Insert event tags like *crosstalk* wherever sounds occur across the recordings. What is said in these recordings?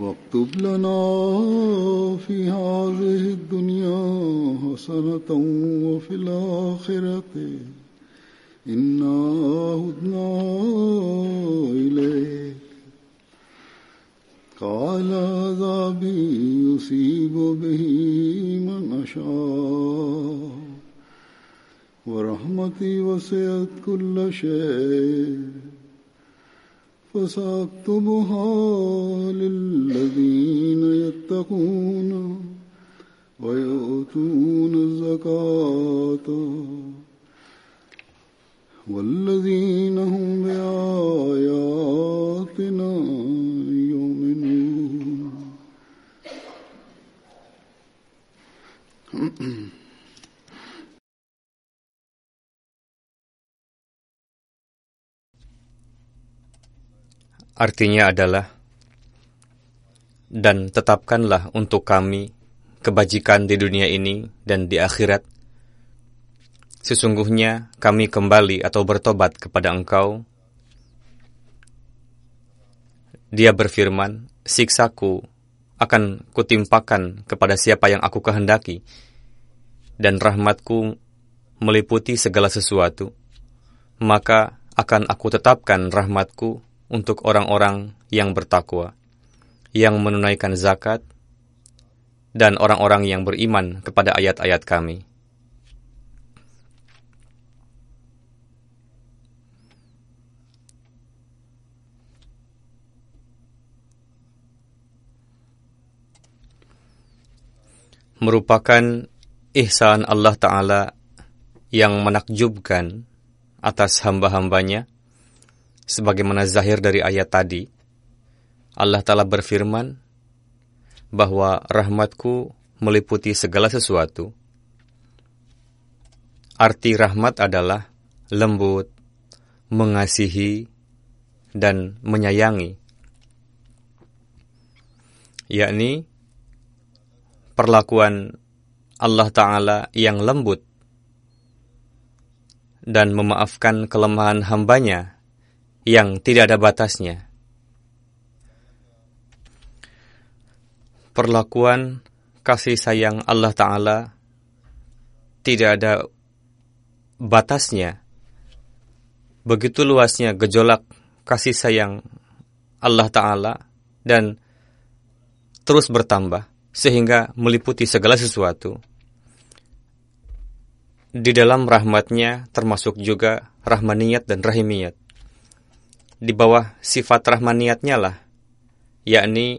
واكتب لنا في هذه الدنيا حسنة وفي الآخرة. إنا هدنا إليك. قال عذابي يصيب به من أشاء. ورحمتي وسعت كل شيء. فسأكتبها للذين يتقون ويؤتون الزكاة والذين هم بآياتنا يؤمنون. *clears throat* Artinya adalah, dan tetapkanlah untuk kami kebajikan di dunia ini dan di akhirat. Sesungguhnya kami kembali atau bertobat kepada engkau. Dia berfirman, siksaku akan kutimpakan kepada siapa yang aku kehendaki, dan rahmatku meliputi segala sesuatu. Maka akan aku tetapkan rahmatku untuk orang-orang yang bertakwa, yang menunaikan zakat, dan orang-orang yang beriman kepada ayat-ayat kami. Merupakan ihsan Allah Ta'ala yang menakjubkan atas hamba-hambanya, sebagaimana zahir dari ayat tadi, Allah Ta'ala berfirman bahwa rahmatku meliputi segala sesuatu. Arti rahmat adalah lembut, mengasihi, dan menyayangi, yakni perlakuan Allah Ta'ala yang lembut dan memaafkan kelemahan hambanya yang tidak ada batasnya. Perlakuan kasih sayang Allah Ta'ala tidak ada batasnya. Begitu luasnya gejolak kasih sayang Allah Ta'ala dan terus bertambah sehingga meliputi segala sesuatu. Di dalam rahmatnya termasuk juga rahmaniyat dan rahimiyat di bawah sifat rahmaniyatnya lah, yakni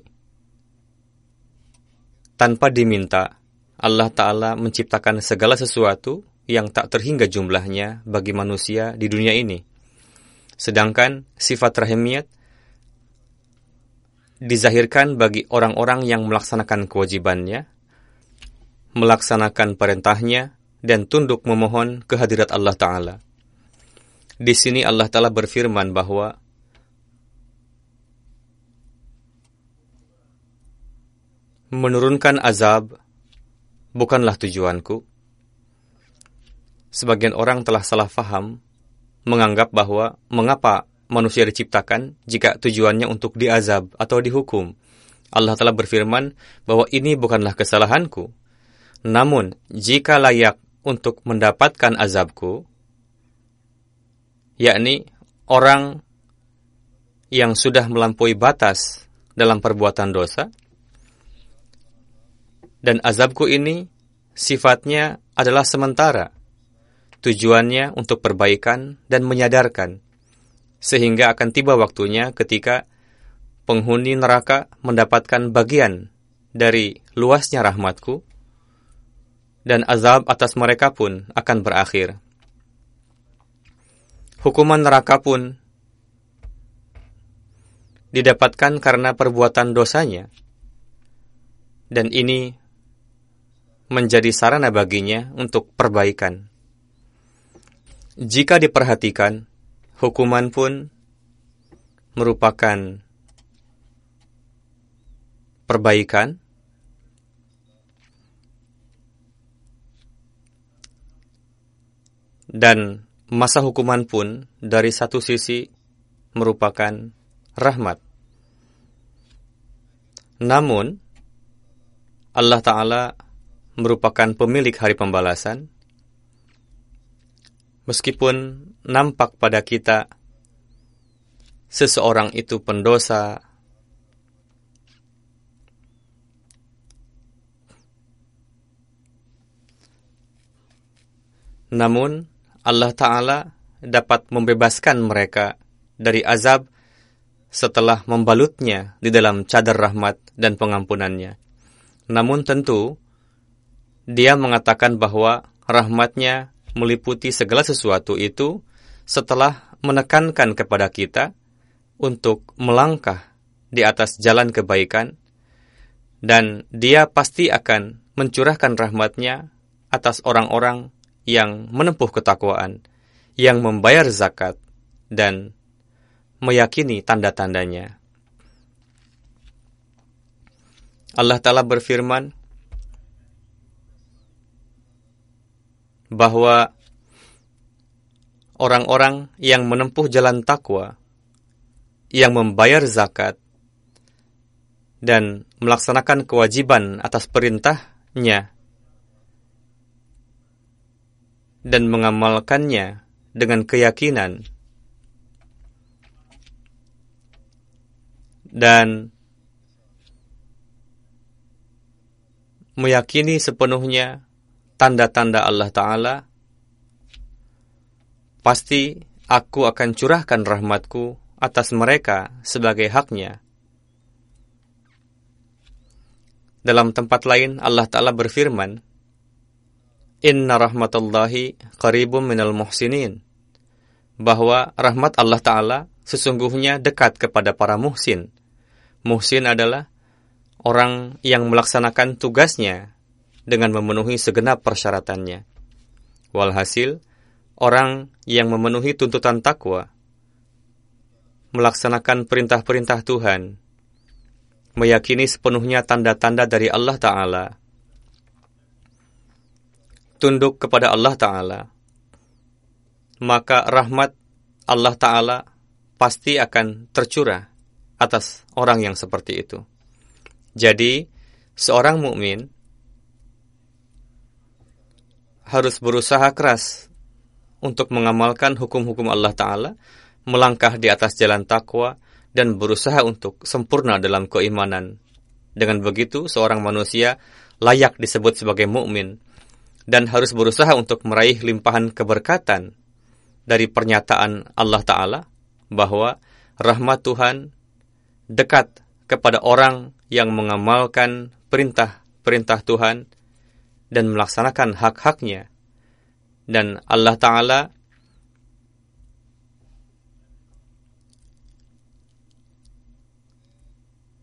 tanpa diminta, Allah Ta'ala menciptakan segala sesuatu yang tak terhingga jumlahnya bagi manusia di dunia ini. Sedangkan sifat rahimiyat dizahirkan bagi orang-orang yang melaksanakan kewajibannya, melaksanakan perintahnya, dan tunduk memohon kehadirat Allah Ta'ala. Di sini Allah Ta'ala berfirman bahwa menurunkan azab bukanlah tujuanku. Sebagian orang telah salah faham, menganggap bahwa mengapa manusia diciptakan jika tujuannya untuk diazab atau dihukum. Allah telah berfirman bahwa ini bukanlah kesalahanku. Namun, jika layak untuk mendapatkan azabku, yakni orang yang sudah melampaui batas dalam perbuatan dosa, dan azabku ini sifatnya adalah sementara, tujuannya untuk perbaikan dan menyadarkan, sehingga akan tiba waktunya ketika penghuni neraka mendapatkan bagian dari luasnya rahmatku, dan azab atas mereka pun akan berakhir. Hukuman neraka pun didapatkan karena perbuatan dosanya, dan ini menjadi sarana baginya untuk perbaikan. Jika diperhatikan, hukuman pun merupakan perbaikan dan masa hukuman pun dari satu sisi merupakan rahmat. Namun, Allah Ta'ala merupakan pemilik hari pembalasan, meskipun nampak pada kita seseorang itu pendosa, namun Allah Ta'ala dapat membebaskan mereka dari azab setelah membalutnya di dalam cadar rahmat dan pengampunannya. Namun tentu, dia mengatakan bahwa rahmatnya meliputi segala sesuatu itu setelah menekankan kepada kita untuk melangkah di atas jalan kebaikan, dan dia pasti akan mencurahkan rahmatnya atas orang-orang yang menempuh ketakwaan, yang membayar zakat, dan meyakini tanda-tandanya. Allah Ta'ala berfirman, bahwa orang-orang yang menempuh jalan takwa, yang membayar zakat, dan melaksanakan kewajiban atas perintahnya, dan mengamalkannya dengan keyakinan, dan meyakini sepenuhnya tanda-tanda Allah Ta'ala, pasti aku akan curahkan rahmatku atas mereka sebagai haknya. Dalam tempat lain Allah Ta'ala berfirman, Inna rahmatullahi qaribum minal muhsinin. Bahwa rahmat Allah Ta'ala sesungguhnya dekat kepada para muhsin. Muhsin adalah orang yang melaksanakan tugasnya dengan memenuhi segenap persyaratannya. Walhasil, orang yang memenuhi tuntutan takwa, melaksanakan perintah-perintah Tuhan, meyakini sepenuhnya tanda-tanda dari Allah Ta'ala, tunduk kepada Allah Ta'ala, maka rahmat Allah Ta'ala pasti akan tercurah atas orang yang seperti itu. Jadi, seorang mukmin harus berusaha keras untuk mengamalkan hukum-hukum Allah Ta'ala, melangkah di atas jalan takwa, dan berusaha untuk sempurna dalam keimanan. Dengan begitu, seorang manusia layak disebut sebagai mukmin dan harus berusaha untuk meraih limpahan keberkatan dari pernyataan Allah Ta'ala bahwa rahmat Tuhan dekat kepada orang yang mengamalkan perintah-perintah Tuhan dan melaksanakan hak-haknya. Dan Allah Ta'ala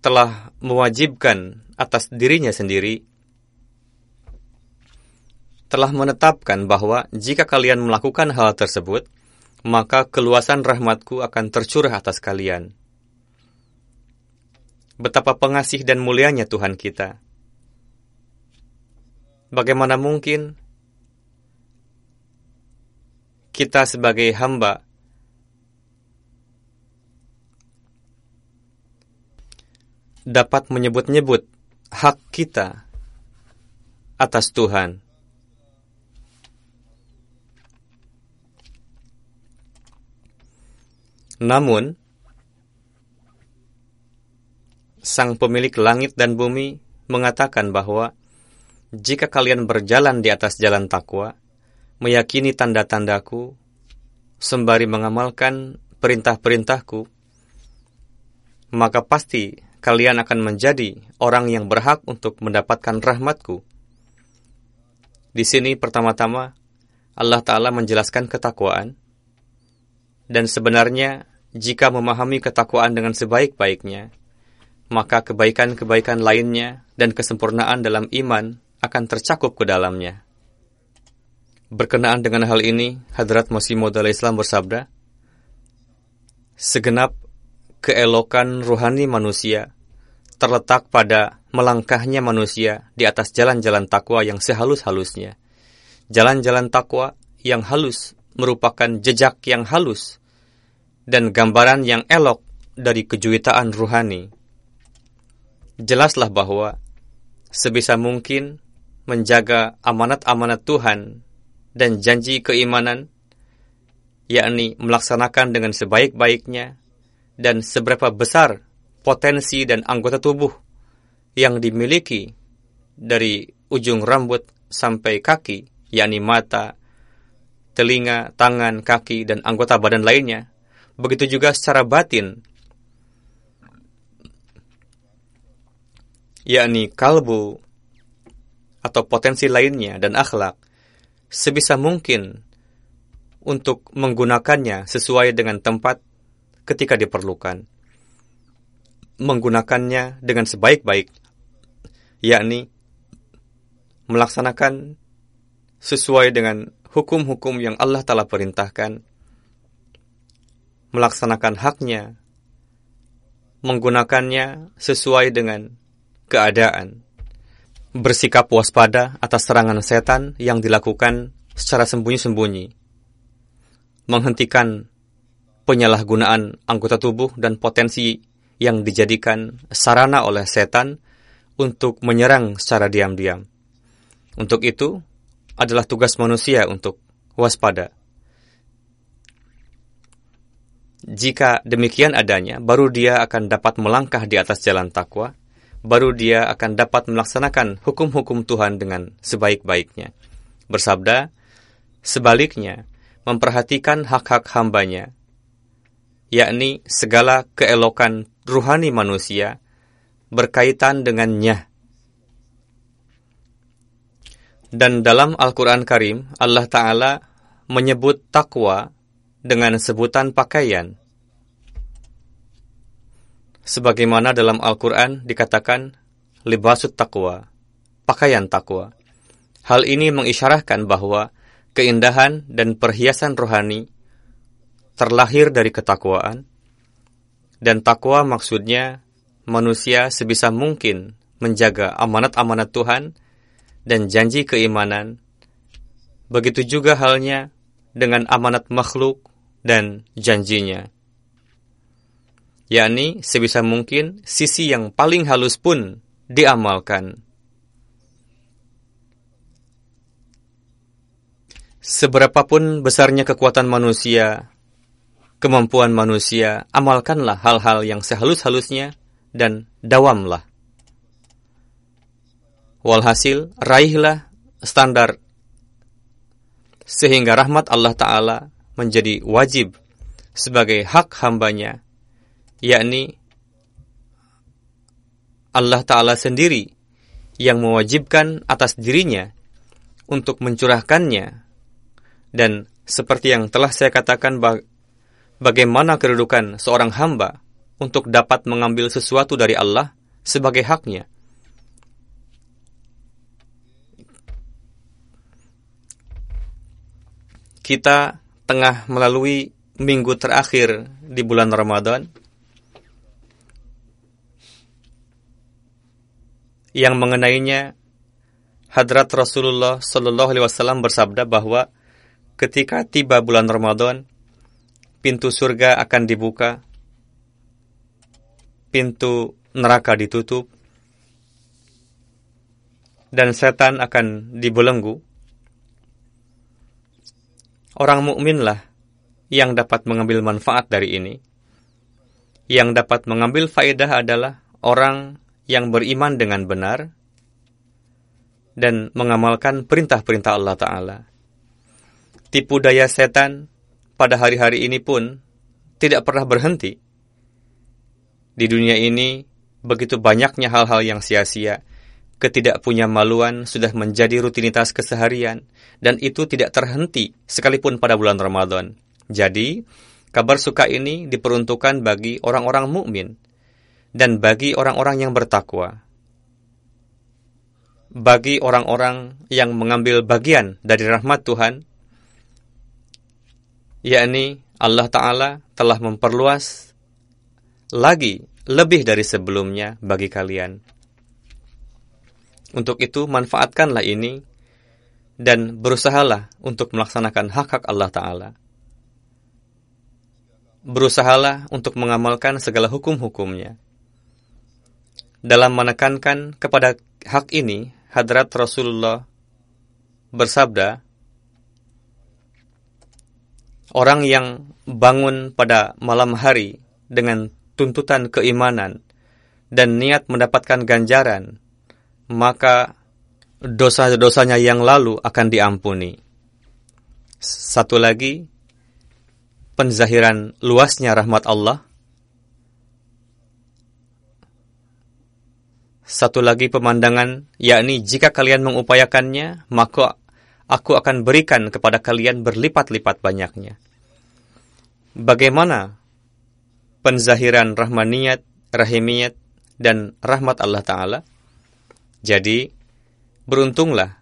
telah mewajibkan atas dirinya sendiri telah menetapkan bahwa jika kalian melakukan hal tersebut, maka keluasan rahmatku akan tercurah atas kalian. Betapa pengasih dan mulianya Tuhan kita. Bagaimana mungkin kita sebagai hamba dapat menyebut-nyebut hak kita atas Tuhan. Namun, sang pemilik langit dan bumi mengatakan bahwa jika kalian berjalan di atas jalan takwa, meyakini tanda-tandaku, sembari mengamalkan perintah-perintahku, maka pasti kalian akan menjadi orang yang berhak untuk mendapatkan rahmatku. Di sini pertama-tama Allah Ta'ala menjelaskan ketakwaan, dan sebenarnya jika memahami ketakwaan dengan sebaik-baiknya, maka kebaikan-kebaikan lainnya dan kesempurnaan dalam iman akan tercakup ke dalamnya. Berkenaan dengan hal ini, Hadrat Masih Maud Islam bersabda, Segenap keelokan ruhani manusia terletak pada melangkahnya manusia di atas jalan-jalan takwa yang sehalus-halusnya. Jalan-jalan takwa yang halus merupakan jejak yang halus dan gambaran yang elok dari kejuitaan ruhani. Jelaslah bahwa sebisa mungkin menjaga amanat-amanat Tuhan dan janji keimanan, yakni melaksanakan dengan sebaik-baiknya dan seberapa besar potensi dan anggota tubuh yang dimiliki dari ujung rambut sampai kaki, yakni mata, telinga, tangan, kaki, dan anggota badan lainnya. Begitu juga secara batin, yakni kalbu atau potensi lainnya dan akhlak, sebisa mungkin untuk menggunakannya sesuai dengan tempat ketika diperlukan. Menggunakannya dengan sebaik-baik, yakni melaksanakan sesuai dengan hukum-hukum yang Allah telah perintahkan, melaksanakan haknya, menggunakannya sesuai dengan keadaan, bersikap waspada atas serangan setan yang dilakukan secara sembunyi-sembunyi, menghentikan penyalahgunaan anggota tubuh dan potensi yang dijadikan sarana oleh setan untuk menyerang secara diam-diam. Untuk itu, adalah tugas manusia untuk waspada. Jika demikian adanya, baru dia akan dapat melangkah di atas jalan takwa, baru dia akan dapat melaksanakan hukum-hukum Tuhan dengan sebaik-baiknya. Bersabda, sebaliknya, memperhatikan hak-hak hambanya, yakni segala keelokan ruhani manusia berkaitan dengannya. Dan dalam Al-Quran Karim, Allah Ta'ala menyebut takwa dengan sebutan pakaian. Sebagaimana dalam Al-Quran dikatakan, libasut takwa, pakaian takwa. Hal ini mengisyarahkan bahwa keindahan dan perhiasan rohani terlahir dari ketakwaan, dan takwa maksudnya manusia sebisa mungkin menjaga amanat-amanat Tuhan dan janji keimanan. Begitu juga halnya dengan amanat makhluk dan janjinya. Yakni sebisa mungkin sisi yang paling halus pun diamalkan. Seberapapun besarnya kekuatan manusia kemampuan manusia, amalkanlah hal-hal yang sehalus-halusnya dan dawamlah. Walhasil, raihlah standar sehingga rahmat Allah Ta'ala menjadi wajib sebagai hak hambanya, yakni Allah Ta'ala sendiri yang mewajibkan atas dirinya untuk mencurahkannya. Dan seperti yang telah saya katakan bagaimana kedudukan seorang hamba untuk dapat mengambil sesuatu dari Allah sebagai haknya. Kita tengah melalui minggu terakhir di bulan Ramadan yang mengenainya Hadrat Rasulullah Shallallahu Alaihi Wasallam bersabda bahwa ketika tiba bulan Ramadan, pintu surga akan dibuka, pintu neraka ditutup, dan setan akan dibelenggu. Orang mukminlah yang dapat mengambil manfaat dari ini. Yang dapat mengambil faedah adalah orang yang beriman dengan benar dan mengamalkan perintah-perintah Allah Ta'ala. Tipu daya setan pada hari-hari ini pun tidak pernah berhenti. Di dunia ini, begitu banyaknya hal-hal yang sia-sia, ketidakpunyamaluan sudah menjadi rutinitas keseharian, dan itu tidak terhenti sekalipun pada bulan Ramadan. Jadi, kabar suka ini diperuntukkan bagi orang-orang mukmin dan bagi orang-orang yang bertakwa. Bagi orang-orang yang mengambil bagian dari rahmat Tuhan, yakni Allah Ta'ala telah memperluas lagi lebih dari sebelumnya bagi kalian. Untuk itu, manfaatkanlah ini dan berusahalah untuk melaksanakan hak-hak Allah Ta'ala berusahalah untuk mengamalkan segala hukum-hukumnya. Dalam menekankan kepada hak ini, Hadrat Rasulullah bersabda, Orang yang bangun pada malam hari dengan tuntutan keimanan dan niat mendapatkan ganjaran, maka dosa-dosanya yang lalu akan diampuni. Satu lagi, penzahiran luasnya rahmat Allah. Satu lagi pemandangan, yakni jika kalian mengupayakannya, maka aku akan berikan kepada kalian berlipat-lipat banyaknya. Bagaimana penzahiran rahmaniyat, rahimiyat, dan rahmat Allah Ta'ala? Jadi, beruntunglah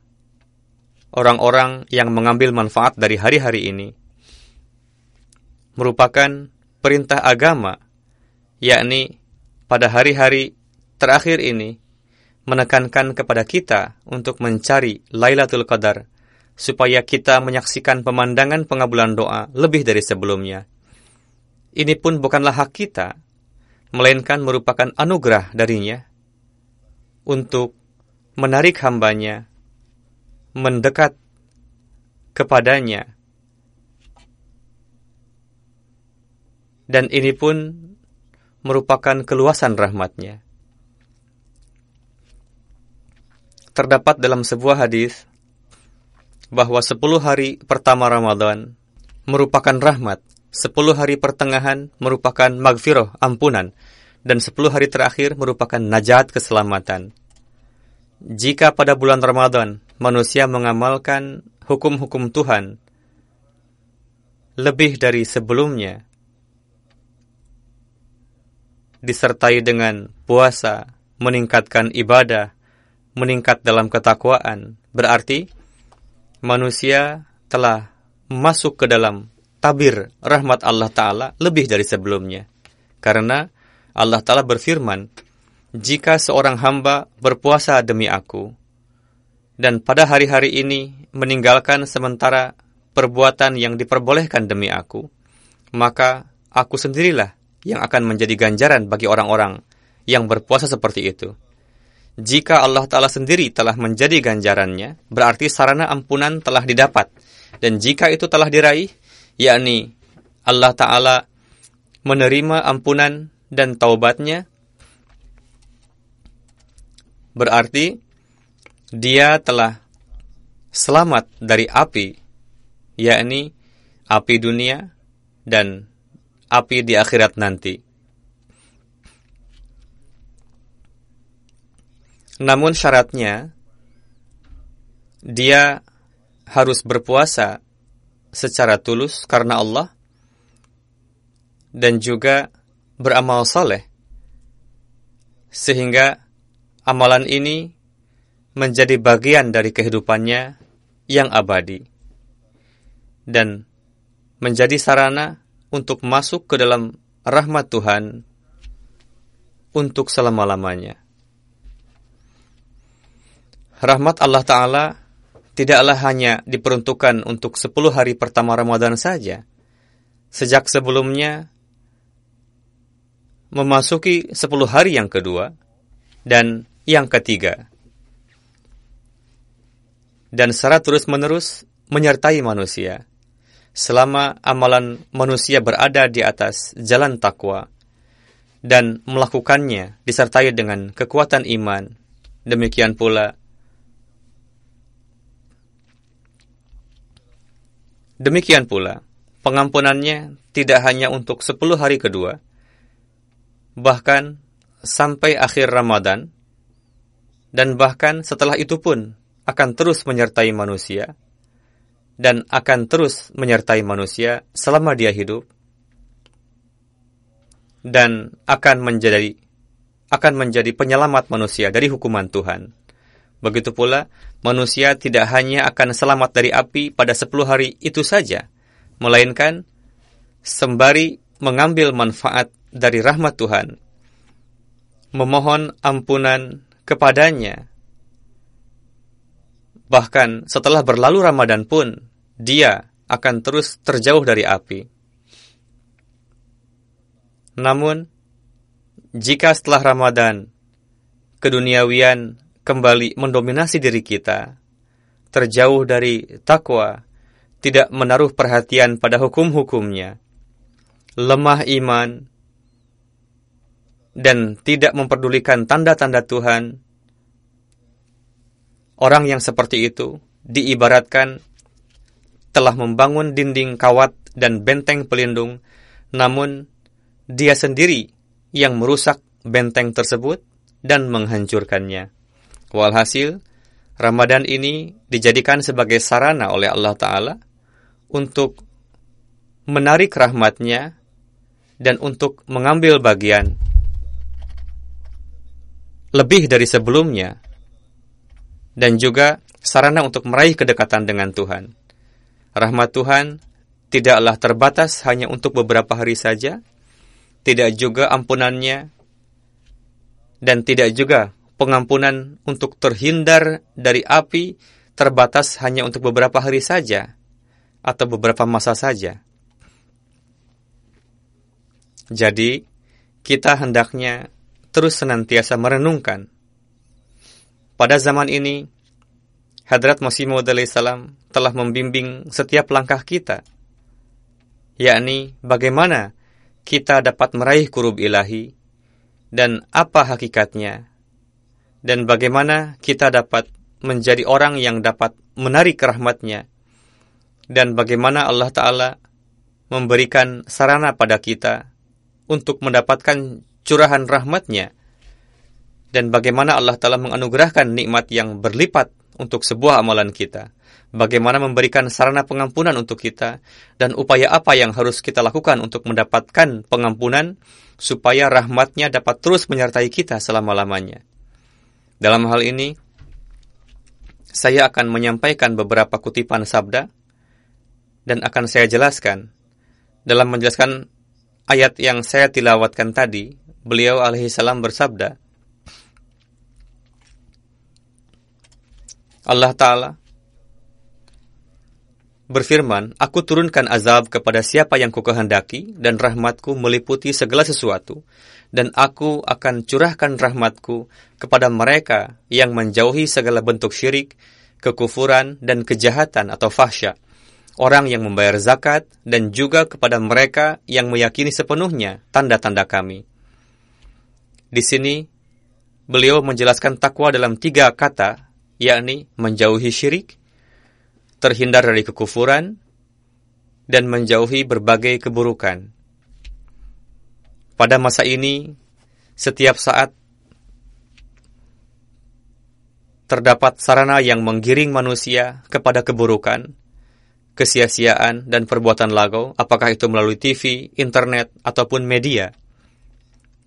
orang-orang yang mengambil manfaat dari hari-hari ini merupakan perintah agama, yakni pada hari-hari terakhir ini menekankan kepada kita untuk mencari Lailatul Qadar supaya kita menyaksikan pemandangan pengabulan doa lebih dari sebelumnya. Ini pun bukanlah hak kita, melainkan merupakan anugerah darinya untuk menarik hambanya mendekat kepadanya dan ini pun merupakan keluasan rahmatnya. Terdapat dalam sebuah hadis bahwa 10 hari pertama Ramadan merupakan rahmat, 10 hari pertengahan merupakan magfirah, ampunan, dan 10 hari terakhir merupakan najat keselamatan. Jika pada bulan Ramadan manusia mengamalkan hukum-hukum Tuhan lebih dari sebelumnya, disertai dengan puasa, meningkatkan ibadah, meningkat dalam ketakwaan, berarti manusia telah masuk ke dalam tabir rahmat Allah Ta'ala lebih dari sebelumnya. Karena Allah Ta'ala berfirman, Jika seorang hamba berpuasa demi aku, dan pada hari-hari ini meninggalkan sementara perbuatan yang diperbolehkan demi aku, maka aku sendirilah yang akan menjadi ganjaran bagi orang-orang yang berpuasa seperti itu. Jika Allah Ta'ala sendiri telah menjadi ganjarannya, berarti sarana ampunan telah didapat. Dan jika itu telah diraih, yakni Allah Ta'ala menerima ampunan dan taubatnya, berarti dia telah selamat dari api, yakni api dunia dan api di akhirat nanti. Namun syaratnya, dia harus berpuasa secara tulus karena Allah dan juga beramal soleh, sehingga amalan ini menjadi bagian dari kehidupannya yang abadi dan menjadi sarana untuk masuk ke dalam rahmat Tuhan untuk selama-lamanya. Rahmat Allah Ta'ala tidaklah hanya diperuntukkan untuk 10 hari pertama Ramadan saja. Sejak sebelumnya, memasuki 10 hari yang kedua, dan yang ketiga. Dan secara terus-menerus menyertai manusia. Selama amalan manusia berada di atas jalan takwa, dan melakukannya disertai dengan kekuatan iman, demikian pula Demikian pula, pengampunannya tidak hanya untuk 10 hari kedua, bahkan sampai akhir Ramadan, dan bahkan setelah itu pun akan terus menyertai manusia, dan akan terus menyertai manusia selama dia hidup, dan akan menjadi akan menjadi penyelamat manusia dari hukuman Tuhan. Begitu pula, manusia tidak hanya akan selamat dari api pada sepuluh hari itu saja, melainkan sembari mengambil manfaat dari rahmat Tuhan, memohon ampunan kepadanya. Bahkan setelah berlalu Ramadan pun, dia akan terus terjauh dari api. Namun, jika setelah Ramadan, keduniawian kembali mendominasi diri kita, terjauh dari takwa, tidak menaruh perhatian pada hukum-hukumnya, lemah iman, dan tidak memperdulikan tanda-tanda Tuhan, orang yang seperti itu diibaratkan telah membangun dinding kawat dan benteng pelindung, namun dia sendiri yang merusak benteng tersebut dan menghancurkannya. Walhasil, Ramadan ini dijadikan sebagai sarana oleh Allah Ta'ala untuk menarik rahmatnya dan untuk mengambil bagian lebih dari sebelumnya dan juga sarana untuk meraih kedekatan dengan Tuhan. Rahmat Tuhan tidaklah terbatas hanya untuk beberapa hari saja, tidak juga ampunannya, dan tidak juga pengampunan untuk terhindar dari api terbatas hanya untuk beberapa hari saja atau beberapa masa saja. Jadi, kita hendaknya terus senantiasa merenungkan. Pada zaman ini, Hadrat Masih salam telah membimbing setiap langkah kita, yakni bagaimana kita dapat meraih kurub ilahi dan apa hakikatnya dan bagaimana kita dapat menjadi orang yang dapat menarik rahmatnya. Dan bagaimana Allah Ta'ala memberikan sarana pada kita untuk mendapatkan curahan rahmatnya. Dan bagaimana Allah Ta'ala menganugerahkan nikmat yang berlipat untuk sebuah amalan kita. Bagaimana memberikan sarana pengampunan untuk kita. Dan upaya apa yang harus kita lakukan untuk mendapatkan pengampunan supaya rahmatnya dapat terus menyertai kita selama-lamanya. Dalam hal ini, saya akan menyampaikan beberapa kutipan sabda dan akan saya jelaskan. Dalam menjelaskan ayat yang saya tilawatkan tadi, beliau alaihi salam bersabda, Allah Ta'ala berfirman, Aku turunkan azab kepada siapa yang kukehendaki, dan rahmatku meliputi segala sesuatu, dan aku akan curahkan rahmatku kepada mereka yang menjauhi segala bentuk syirik, kekufuran, dan kejahatan atau fahsya, orang yang membayar zakat, dan juga kepada mereka yang meyakini sepenuhnya tanda-tanda kami. Di sini, beliau menjelaskan takwa dalam tiga kata, yakni menjauhi syirik, terhindar dari kekufuran, dan menjauhi berbagai keburukan. Pada masa ini, setiap saat terdapat sarana yang menggiring manusia kepada keburukan, kesia-siaan, dan perbuatan lagu, apakah itu melalui TV, internet, ataupun media.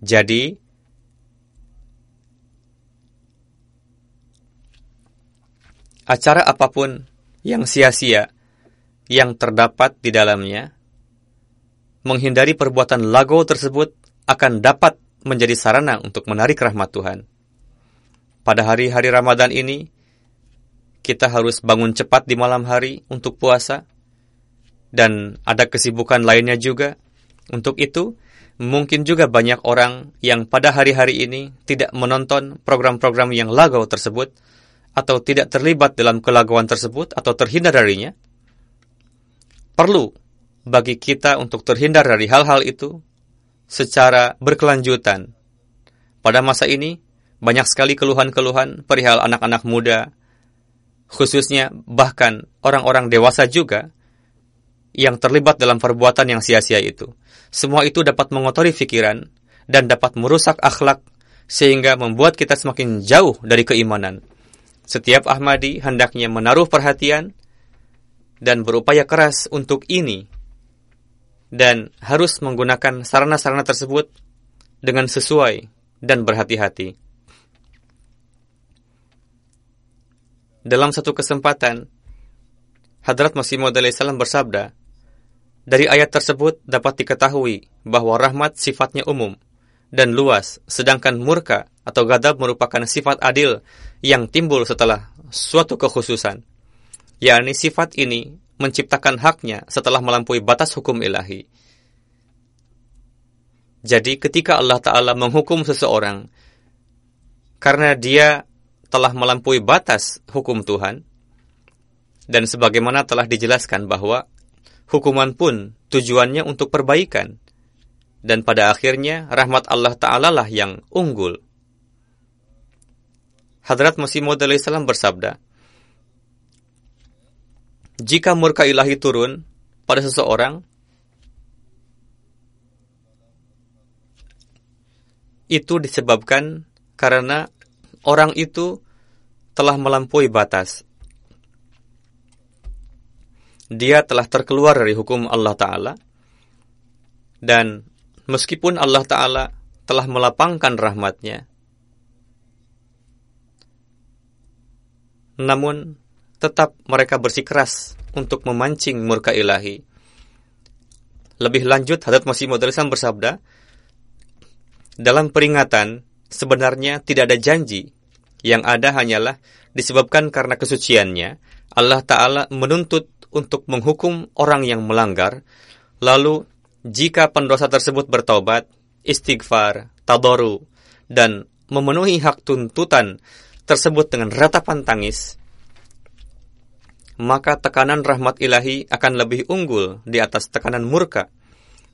Jadi, acara apa pun yang sia-sia yang terdapat di dalamnya, menghindari perbuatan lago tersebut akan dapat menjadi sarana untuk menarik rahmat Tuhan. Pada hari-hari Ramadan ini, kita harus bangun cepat di malam hari untuk puasa, dan ada kesibukan lainnya juga. Untuk itu, mungkin juga banyak orang yang pada hari-hari ini tidak menonton program-program yang lago tersebut, atau tidak terlibat dalam kelaguan tersebut, atau terhindar darinya. Perlu bagi kita untuk terhindar dari hal-hal itu secara berkelanjutan. Pada masa ini, banyak sekali keluhan-keluhan perihal anak-anak muda, khususnya bahkan orang-orang dewasa juga, yang terlibat dalam perbuatan yang sia-sia itu. Semua itu dapat mengotori pikiran dan dapat merusak akhlak sehingga membuat kita semakin jauh dari keimanan. Setiap Ahmadi hendaknya menaruh perhatian dan berupaya keras untuk ini dan harus menggunakan sarana-sarana tersebut dengan sesuai dan berhati-hati. Dalam satu kesempatan, Hadrat Masih Maud salam bersabda, dari ayat tersebut dapat diketahui bahwa rahmat sifatnya umum dan luas, sedangkan murka atau gadab merupakan sifat adil yang timbul setelah suatu kekhususan. yakni sifat ini menciptakan haknya setelah melampaui batas hukum ilahi. Jadi ketika Allah Ta'ala menghukum seseorang karena dia telah melampaui batas hukum Tuhan, dan sebagaimana telah dijelaskan bahwa hukuman pun tujuannya untuk perbaikan. Dan pada akhirnya rahmat Allah Ta'ala lah yang unggul. Hadrat Masih Maud salam bersabda, Jika murka ilahi turun pada seseorang, itu disebabkan karena orang itu telah melampaui batas dia telah terkeluar dari hukum Allah Ta'ala. Dan meskipun Allah Ta'ala telah melapangkan rahmatnya, namun tetap mereka bersikeras untuk memancing murka ilahi. Lebih lanjut, Hadrat Masih Maud bersabda, dalam peringatan sebenarnya tidak ada janji, yang ada hanyalah disebabkan karena kesuciannya, Allah Ta'ala menuntut untuk menghukum orang yang melanggar, lalu jika pendosa tersebut bertobat, istighfar, tadoru, dan memenuhi hak tuntutan tersebut dengan ratapan tangis, maka tekanan rahmat ilahi akan lebih unggul di atas tekanan murka,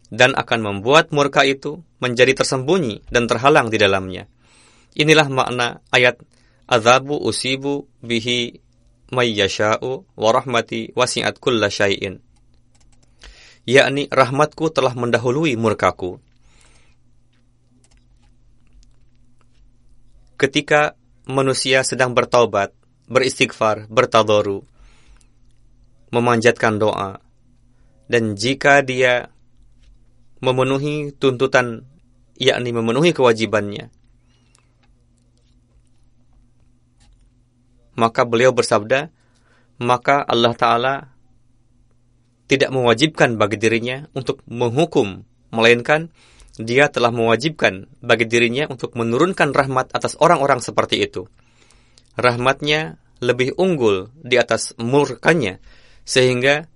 dan akan membuat murka itu menjadi tersembunyi dan terhalang di dalamnya. Inilah makna ayat azabu usibu bihi may yasha'u wa rahmati wasi'at kulla syai'in. Yakni rahmatku telah mendahului murkaku. Ketika manusia sedang bertaubat, beristighfar, bertadoru, memanjatkan doa, dan jika dia memenuhi tuntutan, yakni memenuhi kewajibannya, maka beliau bersabda, maka Allah Ta'ala tidak mewajibkan bagi dirinya untuk menghukum, melainkan dia telah mewajibkan bagi dirinya untuk menurunkan rahmat atas orang-orang seperti itu. Rahmatnya lebih unggul di atas murkanya, sehingga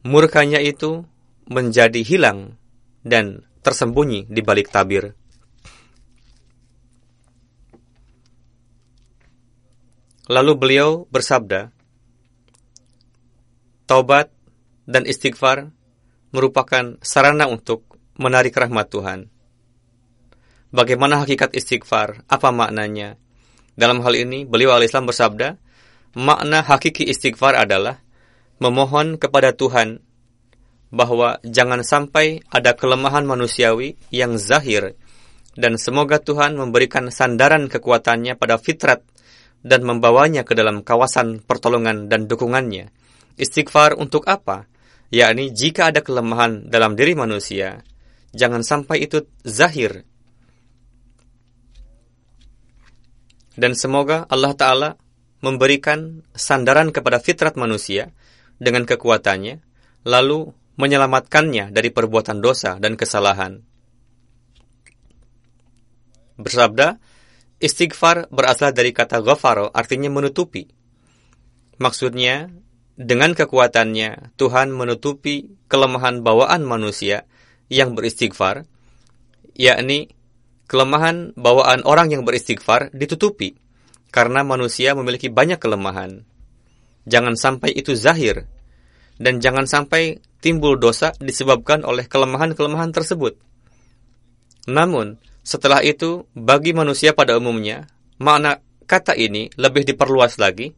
murkanya itu menjadi hilang dan tersembunyi di balik tabir. Lalu beliau bersabda, Taubat dan istighfar merupakan sarana untuk menarik rahmat Tuhan. Bagaimana hakikat istighfar? Apa maknanya? Dalam hal ini, beliau al-Islam bersabda, makna hakiki istighfar adalah memohon kepada Tuhan bahwa jangan sampai ada kelemahan manusiawi yang zahir dan semoga Tuhan memberikan sandaran kekuatannya pada fitrat dan membawanya ke dalam kawasan pertolongan dan dukungannya. Istighfar untuk apa? Yakni jika ada kelemahan dalam diri manusia, jangan sampai itu zahir Dan semoga Allah Ta'ala memberikan sandaran kepada fitrat manusia dengan kekuatannya, lalu menyelamatkannya dari perbuatan dosa dan kesalahan. Bersabda, istighfar berasal dari kata ghafaro, artinya menutupi. Maksudnya, dengan kekuatannya, Tuhan menutupi kelemahan bawaan manusia yang beristighfar, yakni kelemahan bawaan orang yang beristighfar ditutupi karena manusia memiliki banyak kelemahan. Jangan sampai itu zahir dan jangan sampai timbul dosa disebabkan oleh kelemahan-kelemahan tersebut. Namun, setelah itu bagi manusia pada umumnya, makna kata ini lebih diperluas lagi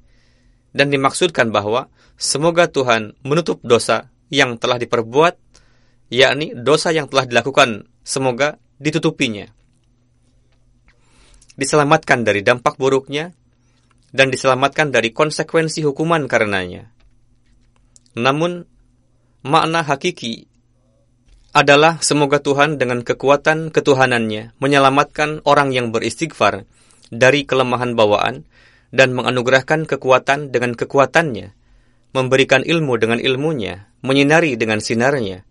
dan dimaksudkan bahwa semoga Tuhan menutup dosa yang telah diperbuat, yakni dosa yang telah dilakukan, semoga ditutupinya diselamatkan dari dampak buruknya, dan diselamatkan dari konsekuensi hukuman karenanya. Namun, makna hakiki adalah semoga Tuhan dengan kekuatan ketuhanannya menyelamatkan orang yang beristighfar dari kelemahan bawaan dan menganugerahkan kekuatan dengan kekuatannya, memberikan ilmu dengan ilmunya, menyinari dengan sinarnya.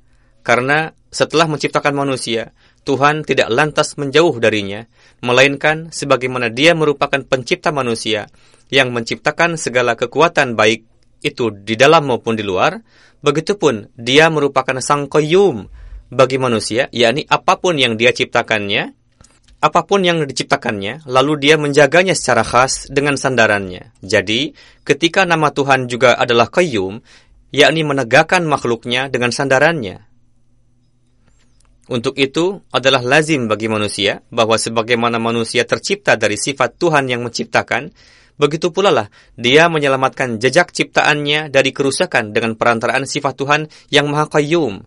Karena setelah menciptakan manusia, Tuhan tidak lantas menjauh darinya, melainkan sebagaimana Dia merupakan pencipta manusia yang menciptakan segala kekuatan baik itu di dalam maupun di luar, begitupun Dia merupakan sang koyum bagi manusia, yakni apa pun yang Dia ciptakannya, apa pun yang diciptakannya, lalu Dia menjaganya secara khas dengan sandarannya. Jadi, ketika nama Tuhan juga adalah koyum, yakni menegakkan makhluknya dengan sandarannya, untuk itu adalah lazim bagi manusia bahwa sebagaimana manusia tercipta dari sifat Tuhan yang menciptakan, begitu pula lah dia menyelamatkan jejak ciptaannya dari kerusakan dengan perantaraan sifat Tuhan yang Maha Qayyum.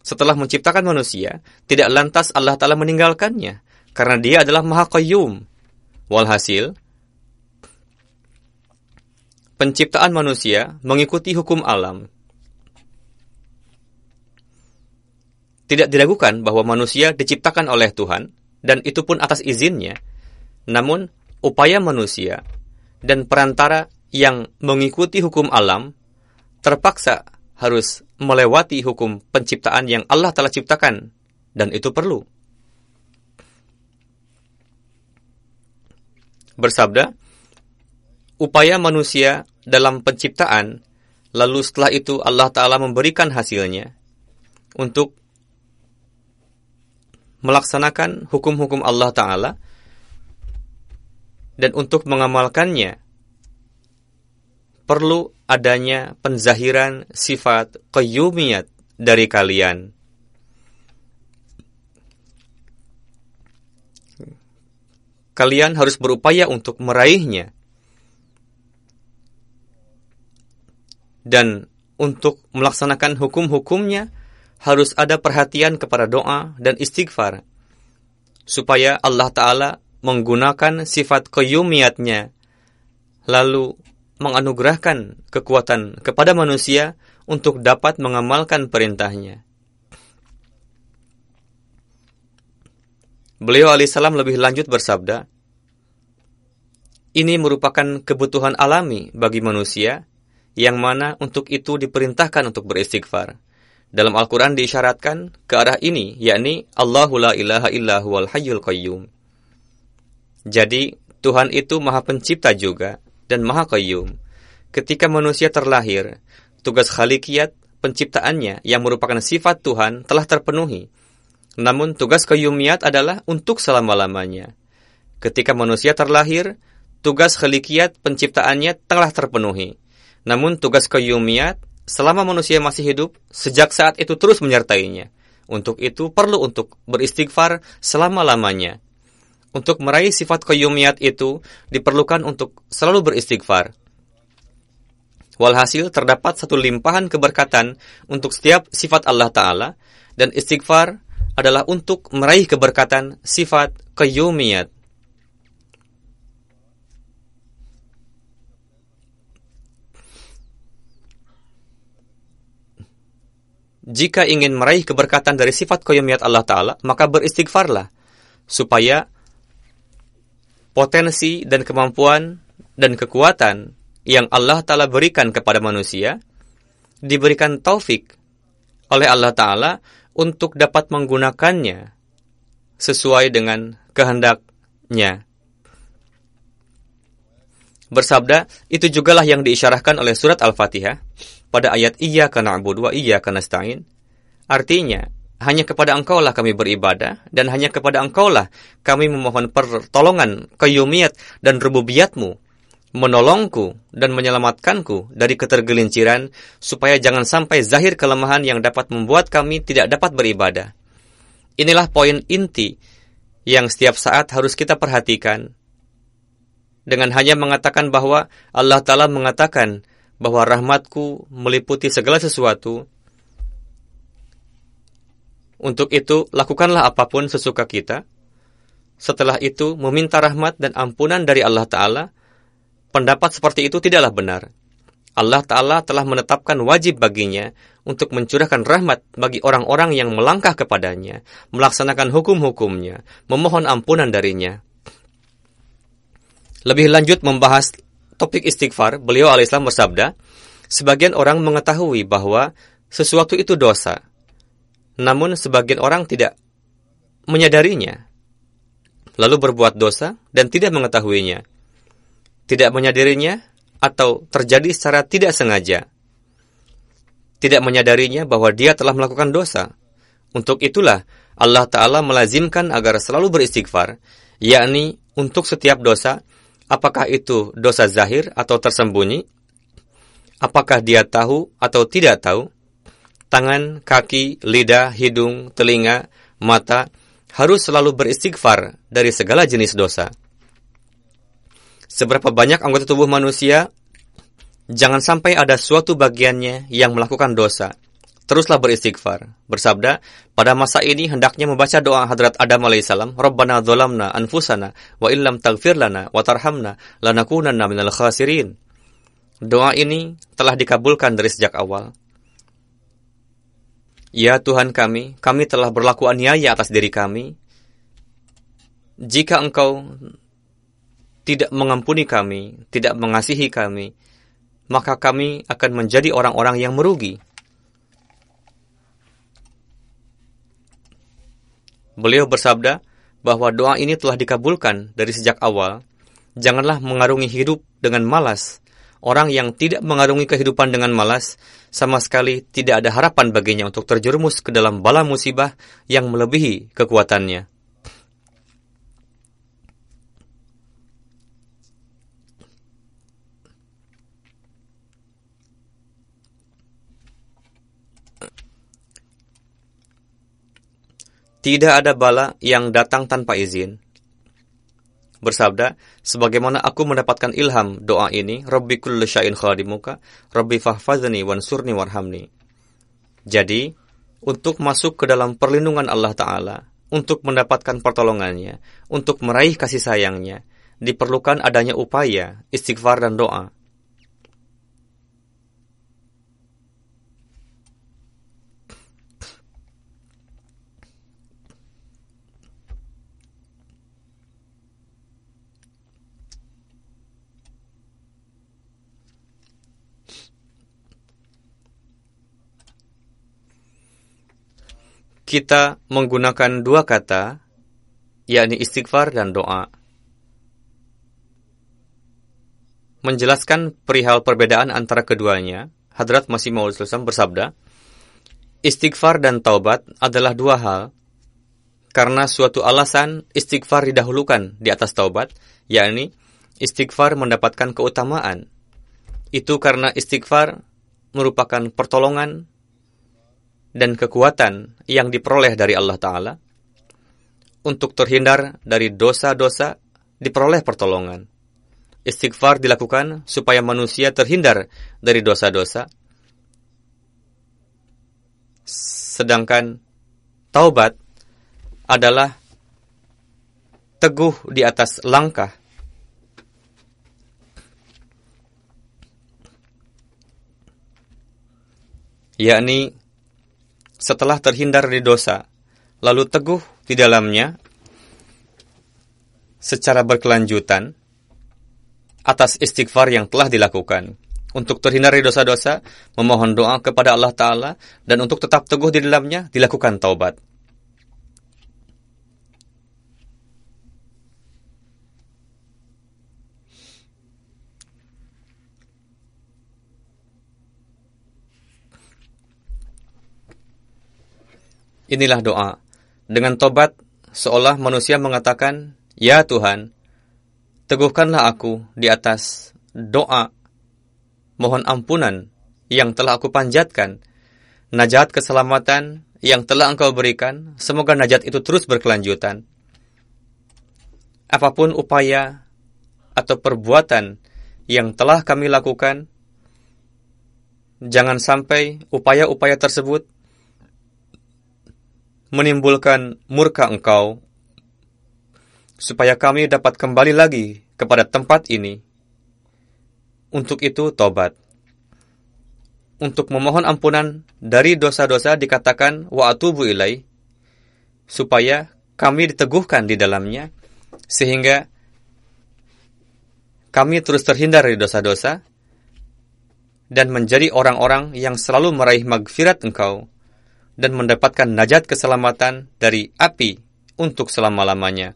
Setelah menciptakan manusia, tidak lantas Allah Ta'ala meninggalkannya, karena dia adalah Maha Qayyum. Walhasil, penciptaan manusia mengikuti hukum alam, Tidak diragukan bahwa manusia diciptakan oleh Tuhan, dan itu pun atas izinnya. Namun, upaya manusia dan perantara yang mengikuti hukum alam terpaksa harus melewati hukum penciptaan yang Allah telah ciptakan, dan itu perlu. Bersabda, upaya manusia dalam penciptaan, lalu setelah itu Allah Ta'ala memberikan hasilnya untuk melaksanakan hukum-hukum Allah Ta'ala dan untuk mengamalkannya perlu adanya penzahiran sifat qayyumiyat dari kalian. Kalian harus berupaya untuk meraihnya. Dan untuk melaksanakan hukum-hukumnya harus ada perhatian kepada doa dan istighfar supaya Allah Ta'ala menggunakan sifat keyumiatnya lalu menganugerahkan kekuatan kepada manusia untuk dapat mengamalkan perintahnya. Beliau alaihissalam lebih lanjut bersabda, ini merupakan kebutuhan alami bagi manusia, yang mana untuk itu diperintahkan untuk beristighfar. Dalam Al-Quran diisyaratkan ke arah ini, yakni Allahu la ilaha illa huwal hayyul qayyum. Jadi, Tuhan itu maha pencipta juga dan maha qayyum. Ketika manusia terlahir, tugas khalikiyat penciptaannya yang merupakan sifat Tuhan telah terpenuhi. Namun tugas qayyumiyat adalah untuk selama-lamanya. Ketika manusia terlahir, tugas khalikiyat penciptaannya telah terpenuhi. Namun tugas qayyumiyat selama manusia masih hidup, sejak saat itu terus menyertainya. Untuk itu perlu untuk beristighfar selama-lamanya. Untuk meraih sifat qayyumiyat itu diperlukan untuk selalu beristighfar. Walhasil terdapat satu limpahan keberkatan untuk setiap sifat Allah Ta'ala dan istighfar adalah untuk meraih keberkatan sifat qayyumiyat. Jika ingin meraih keberkatan dari sifat koyumiyat Allah Ta'ala, maka beristighfarlah, supaya potensi dan kemampuan dan kekuatan yang Allah Ta'ala berikan kepada manusia, diberikan taufik oleh Allah Ta'ala untuk dapat menggunakannya sesuai dengan kehendaknya. Bersabda, itu jugalah yang diisyarahkan oleh surat Al-Fatihah pada ayat Iya kana na'budu wa Iyyaka nasta'in. Artinya, hanya kepada engkaulah kami beribadah, dan hanya kepada engkaulah kami memohon pertolongan, kayumiat, dan rububiyatmu, menolongku dan menyelamatkanku dari ketergelinciran, supaya jangan sampai zahir kelemahan yang dapat membuat kami tidak dapat beribadah. Inilah poin inti yang setiap saat harus kita perhatikan dengan hanya mengatakan bahwa Allah Ta'ala mengatakan bahwa rahmatku meliputi segala sesuatu. Untuk itu, lakukanlah apa pun sesuka kita. Setelah itu, meminta rahmat dan ampunan dari Allah Ta'ala, pendapat seperti itu tidaklah benar. Allah Ta'ala telah menetapkan wajib baginya untuk mencurahkan rahmat bagi orang-orang yang melangkah kepadanya, melaksanakan hukum-hukumnya, memohon ampunan darinya. Lebih lanjut membahas topik istighfar, beliau alaihissalam bersabda, sebagian orang mengetahui bahwa sesuatu itu dosa, namun sebagian orang tidak menyadarinya, lalu berbuat dosa dan tidak mengetahuinya, tidak menyadarinya atau terjadi secara tidak sengaja, tidak menyadarinya bahwa dia telah melakukan dosa. Untuk itulah Allah Ta'ala melazimkan agar selalu beristighfar, yakni untuk setiap dosa Apakah itu dosa zahir atau tersembunyi? Apakah dia tahu atau tidak tahu? Tangan, kaki, lidah, hidung, telinga, mata harus selalu beristighfar dari segala jenis dosa. Seberapa banyak anggota tubuh manusia, jangan sampai ada suatu bagiannya yang melakukan dosa teruslah beristighfar. Bersabda, pada masa ini hendaknya membaca doa hadrat Adam alaihissalam, Rabbana dholamna anfusana, wa illam taghfir lana, wa tarhamna, lanakunanna minal khasirin. Doa ini telah dikabulkan dari sejak awal. Ya Tuhan kami, kami telah berlaku aniaya atas diri kami. Jika Engkau tidak mengampuni kami, tidak mengasihi kami, maka kami akan menjadi orang-orang yang merugi. Beliau bersabda bahwa doa ini telah dikabulkan dari sejak awal. Janganlah mengarungi hidup dengan malas. Orang yang tidak mengarungi kehidupan dengan malas, sama sekali tidak ada harapan baginya untuk terjerumus ke dalam bala musibah yang melebihi kekuatannya. Tidak ada bala yang datang tanpa izin. Bersabda, sebagaimana aku mendapatkan ilham doa ini, Rabbi kulli syai'in khadimuka, Rabbi fahfazni wansurni warhamni. Jadi, untuk masuk ke dalam perlindungan Allah Ta'ala, untuk mendapatkan pertolongannya, untuk meraih kasih sayangnya, diperlukan adanya upaya, istighfar dan doa. Kita menggunakan dua kata, yakni istighfar dan doa. Menjelaskan perihal perbedaan antara keduanya, Hadrat Masih Maud bersabda, Istighfar dan taubat adalah dua hal, karena suatu alasan istighfar didahulukan di atas taubat, yakni istighfar mendapatkan keutamaan. Itu karena istighfar merupakan pertolongan dan kekuatan yang diperoleh dari Allah Ta'ala untuk terhindar dari dosa-dosa diperoleh pertolongan. Istighfar dilakukan supaya manusia terhindar dari dosa-dosa. Sedangkan taubat adalah teguh di atas langkah yakni setelah terhindar dari dosa, lalu teguh di dalamnya, secara berkelanjutan atas istighfar yang telah dilakukan. Untuk terhindar dari dosa-dosa, memohon doa kepada Allah Ta'ala, dan untuk tetap teguh di dalamnya, dilakukan taubat. Inilah doa. Dengan tobat, seolah manusia mengatakan, Ya Tuhan, teguhkanlah aku di atas doa mohon ampunan yang telah aku panjatkan, najat keselamatan yang telah engkau berikan, semoga najat itu terus berkelanjutan. Apa pun upaya atau perbuatan yang telah kami lakukan, jangan sampai upaya-upaya tersebut menimbulkan murka engkau, supaya kami dapat kembali lagi kepada tempat ini. Untuk itu, tobat. Untuk memohon ampunan dari dosa-dosa dikatakan wa atubu ilai, supaya kami diteguhkan di dalamnya, sehingga kami terus terhindar dari dosa-dosa, dan menjadi orang-orang yang selalu meraih magfirat engkau, dan mendapatkan najat keselamatan dari api untuk selama-lamanya.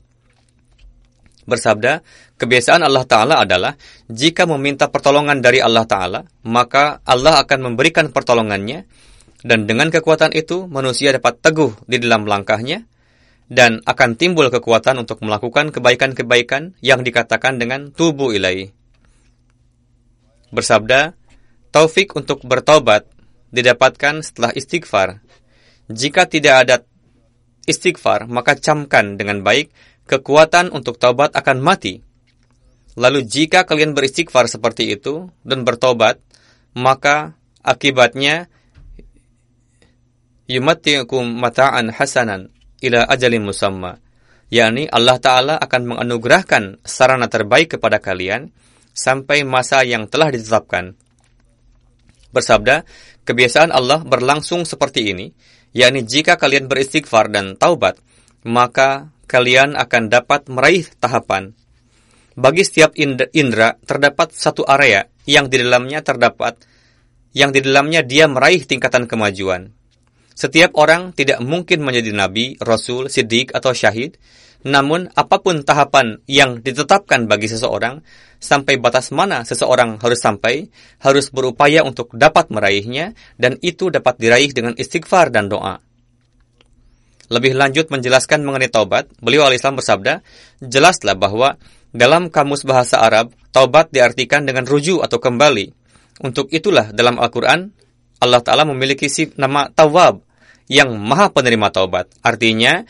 Bersabda, kebiasaan Allah Ta'ala adalah, jika meminta pertolongan dari Allah Ta'ala, maka Allah akan memberikan pertolongannya, dan dengan kekuatan itu, manusia dapat teguh di dalam langkahnya, dan akan timbul kekuatan untuk melakukan kebaikan-kebaikan yang dikatakan dengan tubuh ilahi. Bersabda, taufik untuk bertobat didapatkan setelah istighfar, jika tidak ada istighfar, maka camkan dengan baik, kekuatan untuk taubat akan mati. Lalu jika kalian beristighfar seperti itu dan bertobat, maka akibatnya yumatikum mata'an hasanan ila ajalin musamma. yakni Allah Ta'ala akan menganugerahkan sarana terbaik kepada kalian sampai masa yang telah ditetapkan. Bersabda, kebiasaan Allah berlangsung seperti ini, yakni jika kalian beristighfar dan taubat, maka kalian akan dapat meraih tahapan. Bagi setiap indera terdapat satu area yang di dalamnya terdapat yang di dalamnya dia meraih tingkatan kemajuan. Setiap orang tidak mungkin menjadi nabi, rasul, siddiq atau syahid, namun apa pun tahapan yang ditetapkan bagi seseorang, sampai batas mana seseorang harus sampai, harus berupaya untuk dapat meraihnya, dan itu dapat diraih dengan istighfar dan doa. Lebih lanjut menjelaskan mengenai taubat, beliau al-Islam bersabda, jelaslah bahwa dalam kamus bahasa Arab, taubat diartikan dengan rujuk atau kembali. Untuk itulah dalam Al-Quran, Allah Ta'ala memiliki nama Tawab, yang maha penerima taubat. Artinya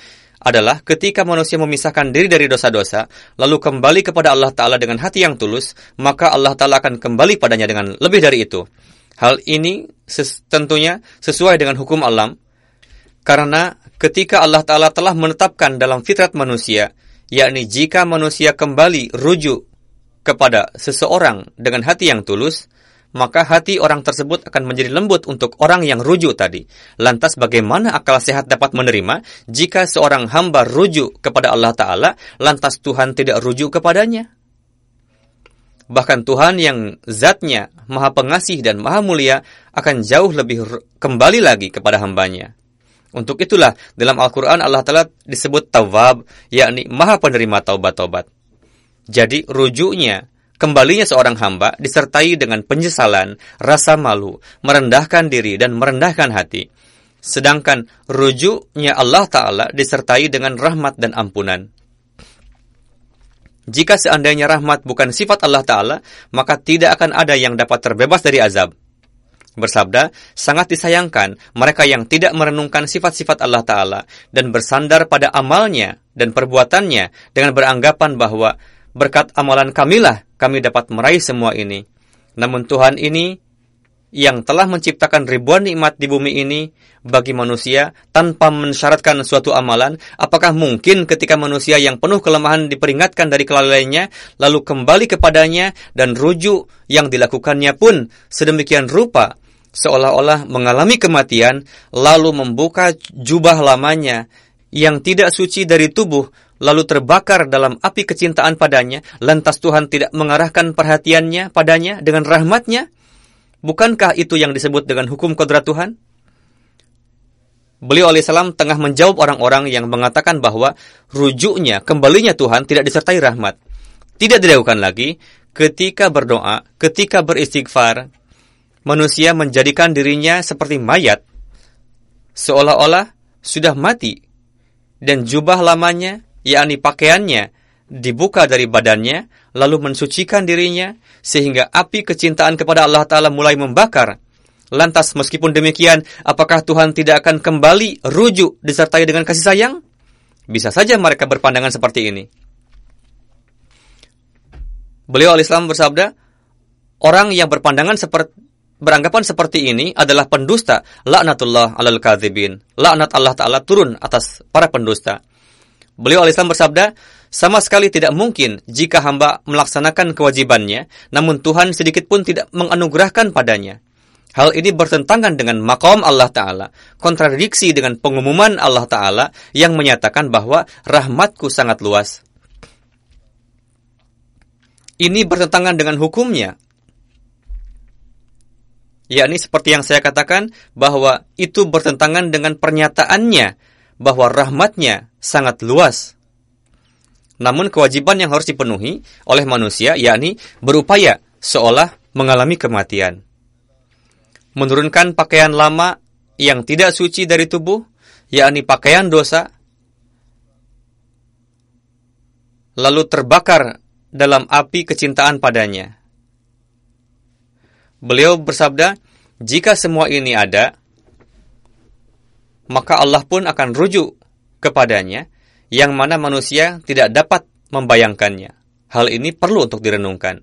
adalah ketika manusia memisahkan diri dari dosa-dosa, lalu kembali kepada Allah Ta'ala dengan hati yang tulus, maka Allah Ta'ala akan kembali padanya dengan lebih dari itu. Hal ini ses tentunya sesuai dengan hukum alam, karena ketika Allah Ta'ala telah menetapkan dalam fitrat manusia, yakni jika manusia kembali rujuk kepada seseorang dengan hati yang tulus, maka hati orang tersebut akan menjadi lembut untuk orang yang rujuk tadi. Lantas bagaimana akal sehat dapat menerima jika seorang hamba rujuk kepada Allah Ta'ala, lantas Tuhan tidak rujuk kepadanya? Bahkan Tuhan yang zatnya maha pengasih dan maha mulia akan jauh lebih kembali lagi kepada hambanya. Untuk itulah dalam Al-Quran Allah Ta'ala disebut tawab, yakni maha penerima taubat-taubat. Jadi rujuknya Kembalinya seorang hamba disertai dengan penyesalan, rasa malu, merendahkan diri, dan merendahkan hati. Sedangkan rujuknya Allah Ta'ala disertai dengan rahmat dan ampunan. Jika seandainya rahmat bukan sifat Allah Ta'ala, maka tidak akan ada yang dapat terbebas dari azab. Bersabda, sangat disayangkan mereka yang tidak merenungkan sifat-sifat Allah Ta'ala dan bersandar pada amalnya dan perbuatannya dengan beranggapan bahwa berkat amalan kamilah kami dapat meraih semua ini. Namun Tuhan ini yang telah menciptakan ribuan nikmat di bumi ini bagi manusia tanpa mensyaratkan suatu amalan, apakah mungkin ketika manusia yang penuh kelemahan diperingatkan dari kelalaiannya, lalu kembali kepadanya dan rujuk yang dilakukannya pun sedemikian rupa, seolah-olah mengalami kematian, lalu membuka jubah lamanya yang tidak suci dari tubuh, lalu terbakar dalam api kecintaan padanya, lantas Tuhan tidak mengarahkan perhatiannya padanya dengan rahmatnya? Bukankah itu yang disebut dengan hukum kodrat Tuhan? Beliau alaihissalam tengah menjawab orang-orang yang mengatakan bahwa rujuknya, kembalinya Tuhan tidak disertai rahmat. Tidak diragukan lagi, ketika berdoa, ketika beristighfar, manusia menjadikan dirinya seperti mayat, seolah-olah sudah mati, dan jubah lamanya, yakni pakaiannya, dibuka dari badannya, lalu mensucikan dirinya, sehingga api kecintaan kepada Allah Ta'ala mulai membakar. Lantas meskipun demikian, apakah Tuhan tidak akan kembali rujuk disertai dengan kasih sayang? Bisa saja mereka berpandangan seperti ini. Beliau al-Islam bersabda, orang yang berpandangan seperti beranggapan seperti ini adalah pendusta. Laknatullah alal kadzibin. Laknat Allah Ta'ala turun atas para pendusta. Beliau al-Islam bersabda, sama sekali tidak mungkin jika hamba melaksanakan kewajibannya, namun Tuhan sedikit pun tidak menganugerahkan padanya. Hal ini bertentangan dengan makom Allah Ta'ala, kontradiksi dengan pengumuman Allah Ta'ala yang menyatakan bahwa rahmatku sangat luas. Ini bertentangan dengan hukumnya. Yakni seperti yang saya katakan bahwa itu bertentangan dengan pernyataannya bahwa rahmatnya sangat luas. Namun kewajiban yang harus dipenuhi oleh manusia yakni berupaya seolah mengalami kematian. Menurunkan pakaian lama yang tidak suci dari tubuh, yakni pakaian dosa, lalu terbakar dalam api kecintaan padanya. Beliau bersabda, jika semua ini ada, maka Allah pun akan rujuk kepadanya, yang mana manusia tidak dapat membayangkannya. Hal ini perlu untuk direnungkan.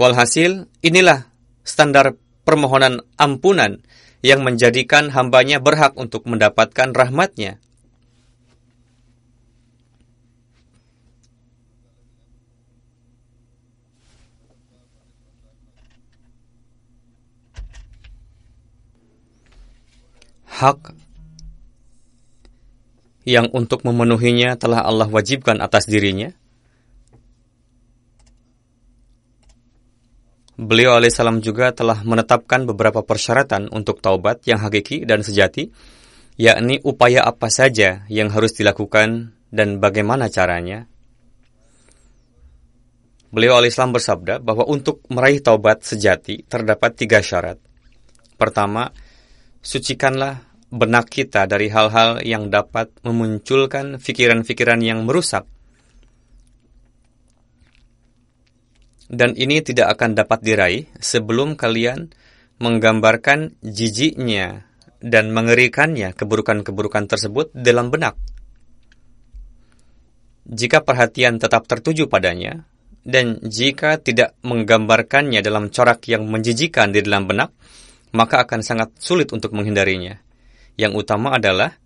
Walhasil, inilah standar permohonan ampunan yang menjadikan hambanya berhak untuk mendapatkan rahmatnya. Hak yang untuk memenuhinya telah Allah wajibkan atas dirinya. Beliau alaihissalam juga telah menetapkan beberapa persyaratan untuk taubat yang hakiki dan sejati, yakni upaya apa saja yang harus dilakukan dan bagaimana caranya. Beliau alaihissalam bersabda bahwa untuk meraih taubat sejati terdapat tiga syarat. Pertama, sucikanlah benak kita dari hal-hal yang dapat memunculkan pikiran-pikiran yang merusak. Dan ini tidak akan dapat diraih sebelum kalian menggambarkan jijiknya dan mengerikannya keburukan-keburukan tersebut dalam benak. Jika perhatian tetap tertuju padanya, dan jika tidak menggambarkannya dalam corak yang menjijikan di dalam benak, maka akan sangat sulit untuk menghindarinya. Yang utama adalah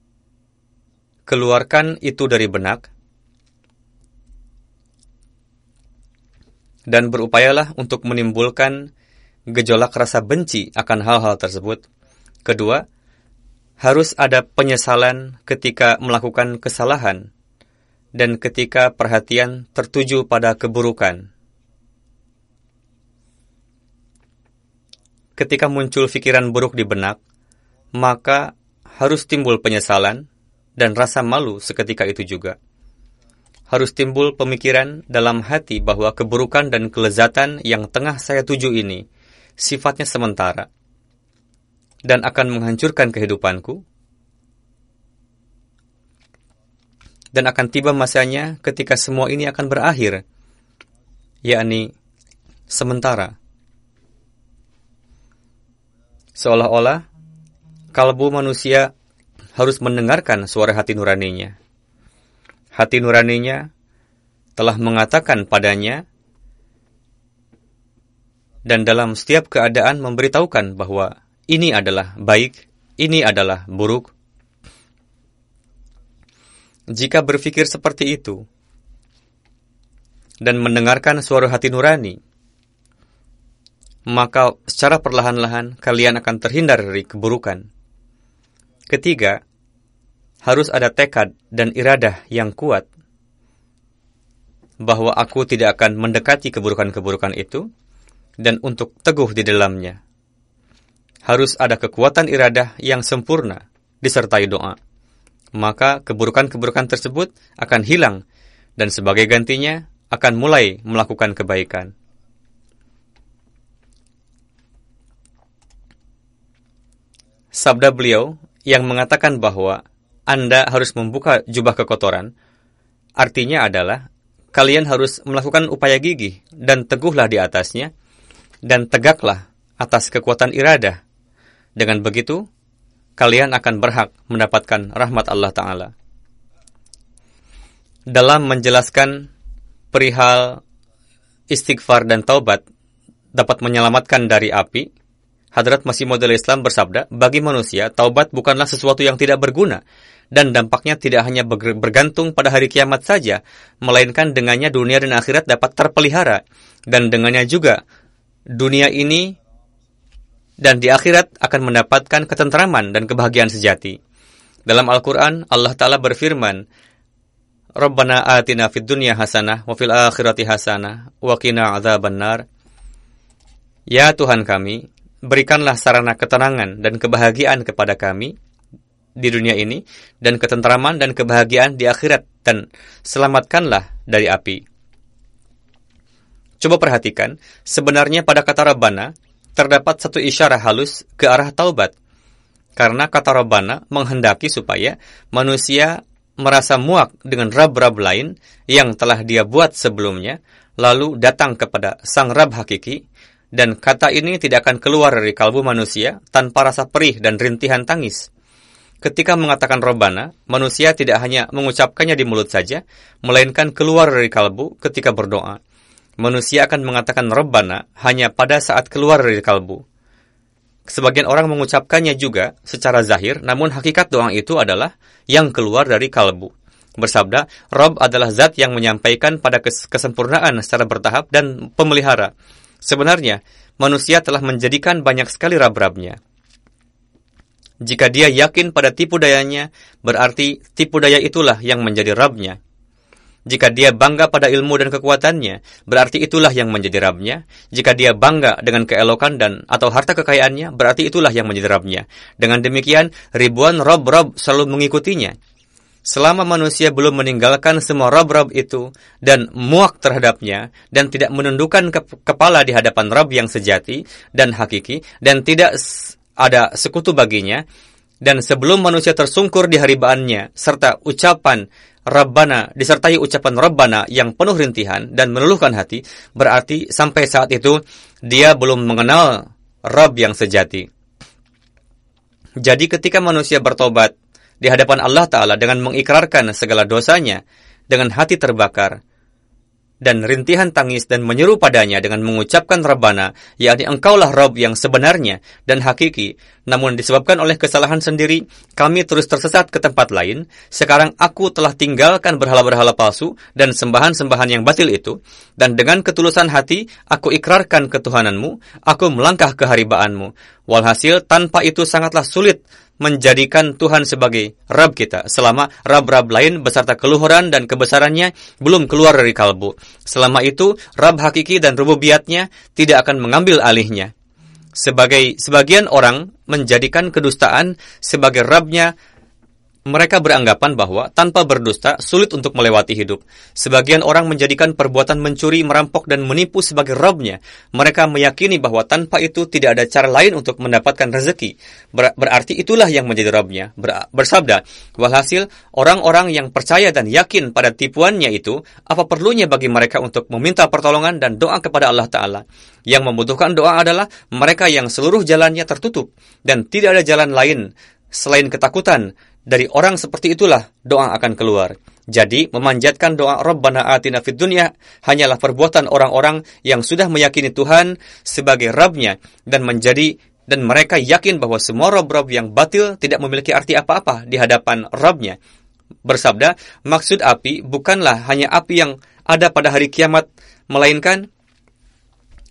keluarkan itu dari benak dan berupayalah untuk menimbulkan gejolak rasa benci akan hal-hal tersebut. Kedua, harus ada penyesalan ketika melakukan kesalahan dan ketika perhatian tertuju pada keburukan. Ketika muncul pikiran buruk di benak, maka harus timbul penyesalan dan rasa malu seketika itu juga. Harus timbul pemikiran dalam hati bahwa keburukan dan kelezatan yang tengah saya tuju ini sifatnya sementara dan akan menghancurkan kehidupanku dan akan tiba masanya ketika semua ini akan berakhir, yakni sementara. Seolah-olah kalbu manusia harus mendengarkan suara hati nuraninya. Hati nuraninya telah mengatakan padanya dan dalam setiap keadaan memberitahukan bahwa ini adalah baik, ini adalah buruk. Jika berpikir seperti itu dan mendengarkan suara hati nurani, maka secara perlahan-lahan kalian akan terhindar dari keburukan Ketiga, harus ada tekad dan iradah yang kuat bahwa aku tidak akan mendekati keburukan-keburukan itu dan untuk teguh di dalamnya. Harus ada kekuatan iradah yang sempurna disertai doa. Maka keburukan-keburukan tersebut akan hilang dan sebagai gantinya akan mulai melakukan kebaikan. Sabda beliau yang mengatakan bahwa Anda harus membuka jubah kekotoran, artinya adalah kalian harus melakukan upaya gigih dan teguhlah di atasnya, dan tegaklah atas kekuatan iradah. Dengan begitu, kalian akan berhak mendapatkan rahmat Allah Ta'ala. Dalam menjelaskan perihal istighfar dan taubat dapat menyelamatkan dari api, Hadrat Masih Maud Islam bersabda, bagi manusia, taubat bukanlah sesuatu yang tidak berguna, dan dampaknya tidak hanya bergantung pada hari kiamat saja, melainkan dengannya dunia dan akhirat dapat terpelihara, dan dengannya juga dunia ini dan di akhirat akan mendapatkan ketentraman dan kebahagiaan sejati. Dalam Al-Quran, Allah Ta'ala berfirman, Rabbana atina fid dunya hasanah wa fil akhirati hasanah wa qina adzaban nar. Ya Tuhan kami, berikanlah sarana ketenangan dan kebahagiaan kepada kami di dunia ini dan ketentraman dan kebahagiaan di akhirat dan selamatkanlah dari api. Coba perhatikan, sebenarnya pada kata Rabbana terdapat satu isyarah halus ke arah taubat. Karena kata Rabbana menghendaki supaya manusia merasa muak dengan rab-rab lain yang telah dia buat sebelumnya, lalu datang kepada sang rab hakiki dan kata ini tidak akan keluar dari kalbu manusia tanpa rasa perih dan rintihan tangis. Ketika mengatakan Robana, manusia tidak hanya mengucapkannya di mulut saja, melainkan keluar dari kalbu ketika berdoa. Manusia akan mengatakan Robana hanya pada saat keluar dari kalbu. Sebagian orang mengucapkannya juga secara zahir, namun hakikat doa itu adalah yang keluar dari kalbu. Bersabda, Rob adalah zat yang menyampaikan pada kesempurnaan secara bertahap dan pemelihara Sebenarnya, manusia telah menjadikan banyak sekali rab-rabnya. Jika dia yakin pada tipu dayanya, berarti tipu daya itulah yang menjadi rabnya. Jika dia bangga pada ilmu dan kekuatannya, berarti itulah yang menjadi rabnya. Jika dia bangga dengan keelokan dan atau harta kekayaannya, berarti itulah yang menjadi rabnya. Dengan demikian, ribuan rob-rob selalu mengikutinya selama manusia belum meninggalkan semua rob-rob itu dan muak terhadapnya dan tidak menundukkan ke kepala di hadapan Rob yang sejati dan hakiki dan tidak ada sekutu baginya dan sebelum manusia tersungkur di haribaannya serta ucapan Rabbana disertai ucapan Rabbana yang penuh rintihan dan meluluhkan hati berarti sampai saat itu dia belum mengenal Rabb yang sejati. Jadi ketika manusia bertobat di hadapan Allah Ta'ala dengan mengikrarkan segala dosanya dengan hati terbakar dan rintihan tangis dan menyeru padanya dengan mengucapkan Rabbana, yakni engkaulah Rabb yang sebenarnya dan hakiki, namun disebabkan oleh kesalahan sendiri, kami terus tersesat ke tempat lain, sekarang aku telah tinggalkan berhala-berhala palsu dan sembahan-sembahan yang batil itu, dan dengan ketulusan hati, aku ikrarkan ketuhananmu, aku melangkah ke haribaanmu. Walhasil, tanpa itu sangatlah sulit menjadikan Tuhan sebagai Rab kita selama Rab-Rab lain beserta keluhuran dan kebesarannya belum keluar dari kalbu. Selama itu, Rab hakiki dan rububiyatnya tidak akan mengambil alihnya. Sebagai sebagian orang menjadikan kedustaan sebagai Rabnya mereka beranggapan bahwa tanpa berdusta sulit untuk melewati hidup. Sebagian orang menjadikan perbuatan mencuri, merampok, dan menipu sebagai robnya. Mereka meyakini bahwa tanpa itu tidak ada cara lain untuk mendapatkan rezeki. Ber berarti itulah yang menjadi robnya. Ber bersabda, walhasil orang-orang yang percaya dan yakin pada tipuannya itu, apa perlunya bagi mereka untuk meminta pertolongan dan doa kepada Allah Ta'ala. Yang membutuhkan doa adalah mereka yang seluruh jalannya tertutup dan tidak ada jalan lain selain ketakutan dari orang seperti itulah doa akan keluar. Jadi, memanjatkan doa Rabbana atina fid dunya hanyalah perbuatan orang-orang yang sudah meyakini Tuhan sebagai Rabbnya dan menjadi dan mereka yakin bahwa semua rob-rob yang batil tidak memiliki arti apa-apa di hadapan Rabbnya. Bersabda, maksud api bukanlah hanya api yang ada pada hari kiamat, melainkan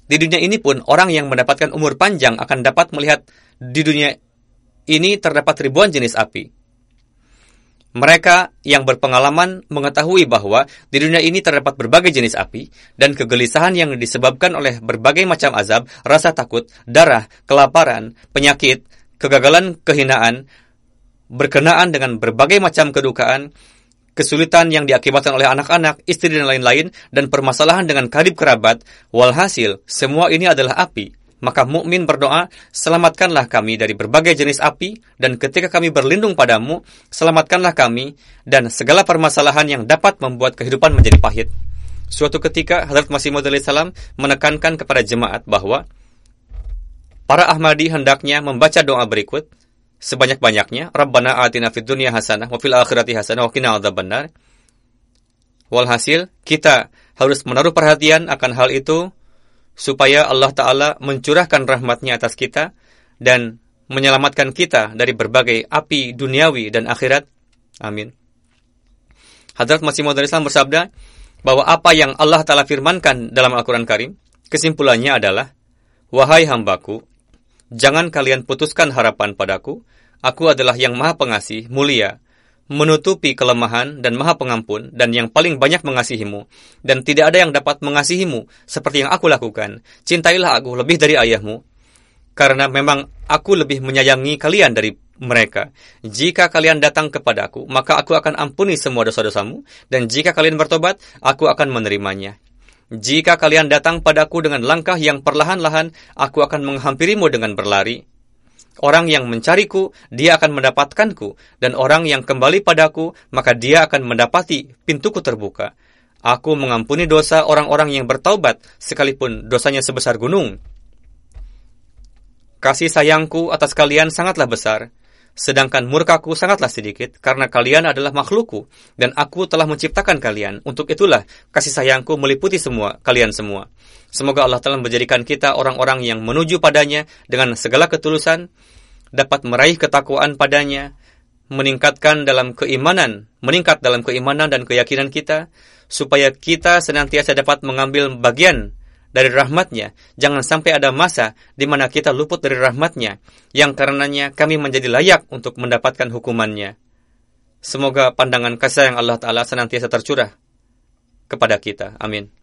di dunia ini pun orang yang mendapatkan umur panjang akan dapat melihat di dunia ini terdapat ribuan jenis api. Mereka yang berpengalaman mengetahui bahwa di dunia ini terdapat berbagai jenis api dan kegelisahan yang disebabkan oleh berbagai macam azab, rasa takut, darah, kelaparan, penyakit, kegagalan, kehinaan, berkenaan dengan berbagai macam kedukaan, kesulitan yang diakibatkan oleh anak-anak, istri dan lain-lain, dan permasalahan dengan karib kerabat, walhasil, semua ini adalah api maka mukmin berdoa, selamatkanlah kami dari berbagai jenis api, dan ketika kami berlindung padamu, selamatkanlah kami dan segala permasalahan yang dapat membuat kehidupan menjadi pahit. Suatu ketika, Hazrat Masih Maud salam menekankan kepada jemaat bahwa para Ahmadi hendaknya membaca doa berikut sebanyak-banyaknya, Rabbana atina fid dunya hasanah wa fil akhirati hasanah wa qina adzabannar. Walhasil, kita harus menaruh perhatian akan hal itu supaya Allah Ta'ala mencurahkan rahmatnya atas kita dan menyelamatkan kita dari berbagai api duniawi dan akhirat. Amin. Hadrat Masih Maud Islam bersabda bahwa apa yang Allah Ta'ala firmankan dalam Al-Quran Karim, kesimpulannya adalah, Wahai hambaku, jangan kalian putuskan harapan padaku, aku adalah yang maha pengasih, mulia, menutupi kelemahan dan maha pengampun dan yang paling banyak mengasihimu. Dan tidak ada yang dapat mengasihimu seperti yang aku lakukan. Cintailah aku lebih dari ayahmu karena memang aku lebih menyayangi kalian dari mereka. Jika kalian datang kepadaku maka aku akan ampuni semua dosa-dosamu dan jika kalian bertobat aku akan menerimanya. Jika kalian datang padaku dengan langkah yang perlahan-lahan aku akan menghampirimu dengan berlari Orang yang mencariku, dia akan mendapatkanku, dan orang yang kembali padaku, maka dia akan mendapati pintuku terbuka. Aku mengampuni dosa orang-orang yang bertaubat, sekalipun dosanya sebesar gunung. Kasih sayangku atas kalian sangatlah besar, sedangkan murkaku sangatlah sedikit, karena kalian adalah makhlukku, dan aku telah menciptakan kalian. Untuk itulah kasih sayangku meliputi semua, kalian semua. Semoga Allah telah menjadikan kita orang-orang yang menuju padanya dengan segala ketulusan, dapat meraih ketakwaan padanya, meningkatkan dalam keimanan, meningkat dalam keimanan dan keyakinan kita, supaya kita senantiasa dapat mengambil bagian dari rahmatnya. Jangan sampai ada masa di mana kita luput dari rahmatnya, yang karenanya kami menjadi layak untuk mendapatkan hukumannya. Semoga pandangan kasih sayang Allah Ta'ala senantiasa tercurah kepada kita. Amin.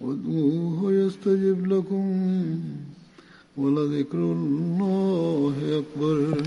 وادعوه يستجب لكم ولذكر الله أكبر